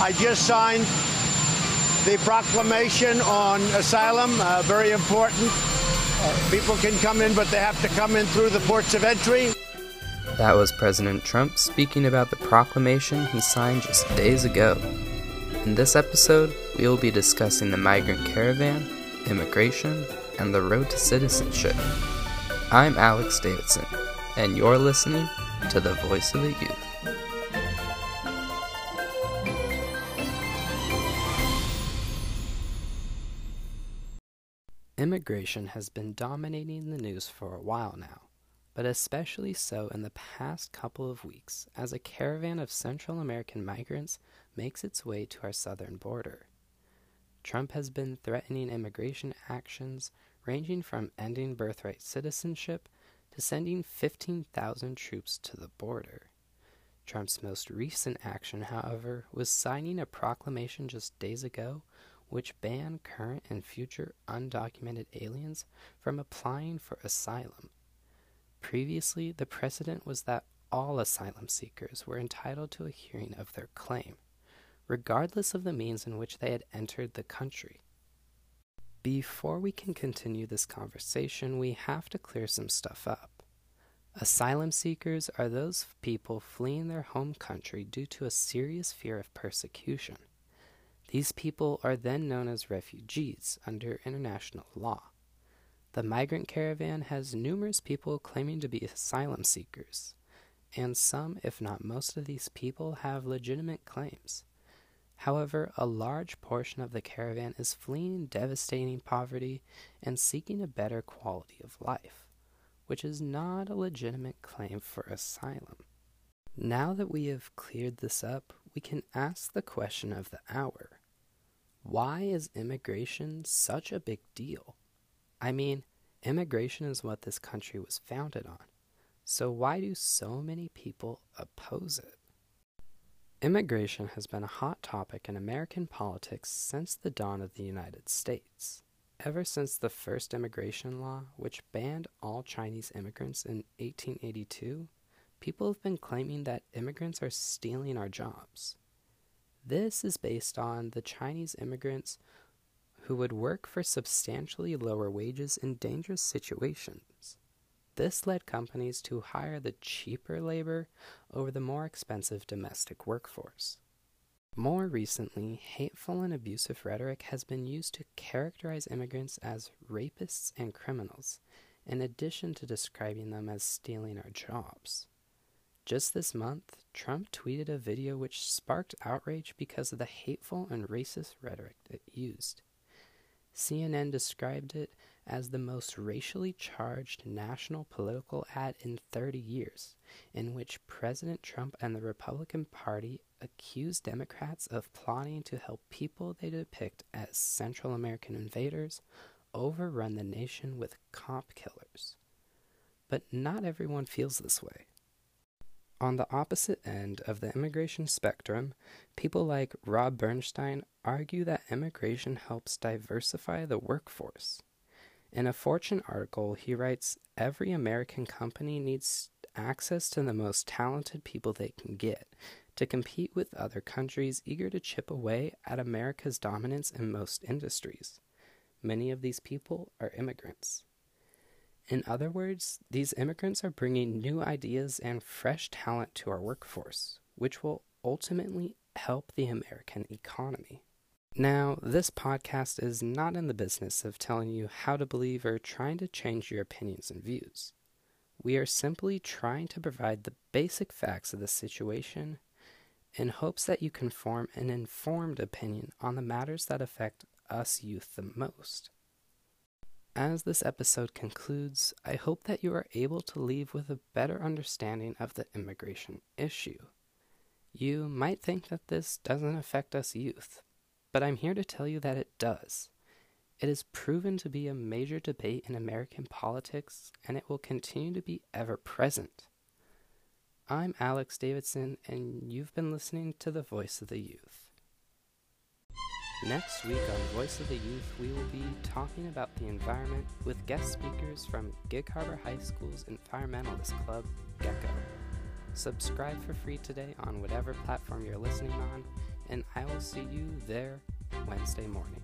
I just signed the proclamation on asylum, uh, very important. Uh, people can come in, but they have to come in through the ports of entry. That was President Trump speaking about the proclamation he signed just days ago. In this episode, we will be discussing the migrant caravan, immigration, and the road to citizenship. I'm Alex Davidson, and you're listening to the Voice of the Youth. Immigration has been dominating the news for a while now, but especially so in the past couple of weeks as a caravan of Central American migrants makes its way to our southern border. Trump has been threatening immigration actions ranging from ending birthright citizenship to sending 15,000 troops to the border. Trump's most recent action, however, was signing a proclamation just days ago which ban current and future undocumented aliens from applying for asylum. Previously, the precedent was that all asylum seekers were entitled to a hearing of their claim, regardless of the means in which they had entered the country. Before we can continue this conversation, we have to clear some stuff up. Asylum seekers are those people fleeing their home country due to a serious fear of persecution. These people are then known as refugees under international law. The migrant caravan has numerous people claiming to be asylum seekers, and some, if not most of these people, have legitimate claims. However, a large portion of the caravan is fleeing devastating poverty and seeking a better quality of life, which is not a legitimate claim for asylum. Now that we have cleared this up, we can ask the question of the hour why is immigration such a big deal? I mean, immigration is what this country was founded on. So why do so many people oppose it? Immigration has been a hot topic in American politics since the dawn of the United States. Ever since the first immigration law, which banned all Chinese immigrants in 1882, people have been claiming that immigrants are stealing our jobs. This is based on the Chinese immigrants who would work for substantially lower wages in dangerous situations. This led companies to hire the cheaper labor over the more expensive domestic workforce. More recently, hateful and abusive rhetoric has been used to characterize immigrants as rapists and criminals, in addition to describing them as stealing our jobs. Just this month, Trump tweeted a video which sparked outrage because of the hateful and racist rhetoric it used. CNN described it as the most racially charged national political ad in 30 years, in which President Trump and the Republican Party accused Democrats of plotting to help people they depict as Central American invaders overrun the nation with cop killers. But not everyone feels this way. On the opposite end of the immigration spectrum, people like Rob Bernstein argue that immigration helps diversify the workforce. In a Fortune article, he writes Every American company needs access to the most talented people they can get to compete with other countries eager to chip away at America's dominance in most industries. Many of these people are immigrants. In other words, these immigrants are bringing new ideas and fresh talent to our workforce, which will ultimately help the American economy. Now, this podcast is not in the business of telling you how to believe or trying to change your opinions and views. We are simply trying to provide the basic facts of the situation in hopes that you can form an informed opinion on the matters that affect us youth the most. As this episode concludes, I hope that you are able to leave with a better understanding of the immigration issue. You might think that this doesn't affect us youth, but I'm here to tell you that it does. It is proven to be a major debate in American politics, and it will continue to be ever present. I'm Alex Davidson, and you've been listening to the Voice of the Youth. Next week on Voice of the Youth, we will be talking about the environment with guest speakers from Gig Harbor High School's Environmentalist Club, Gecko. Subscribe for free today on whatever platform you're listening on, and I will see you there Wednesday morning.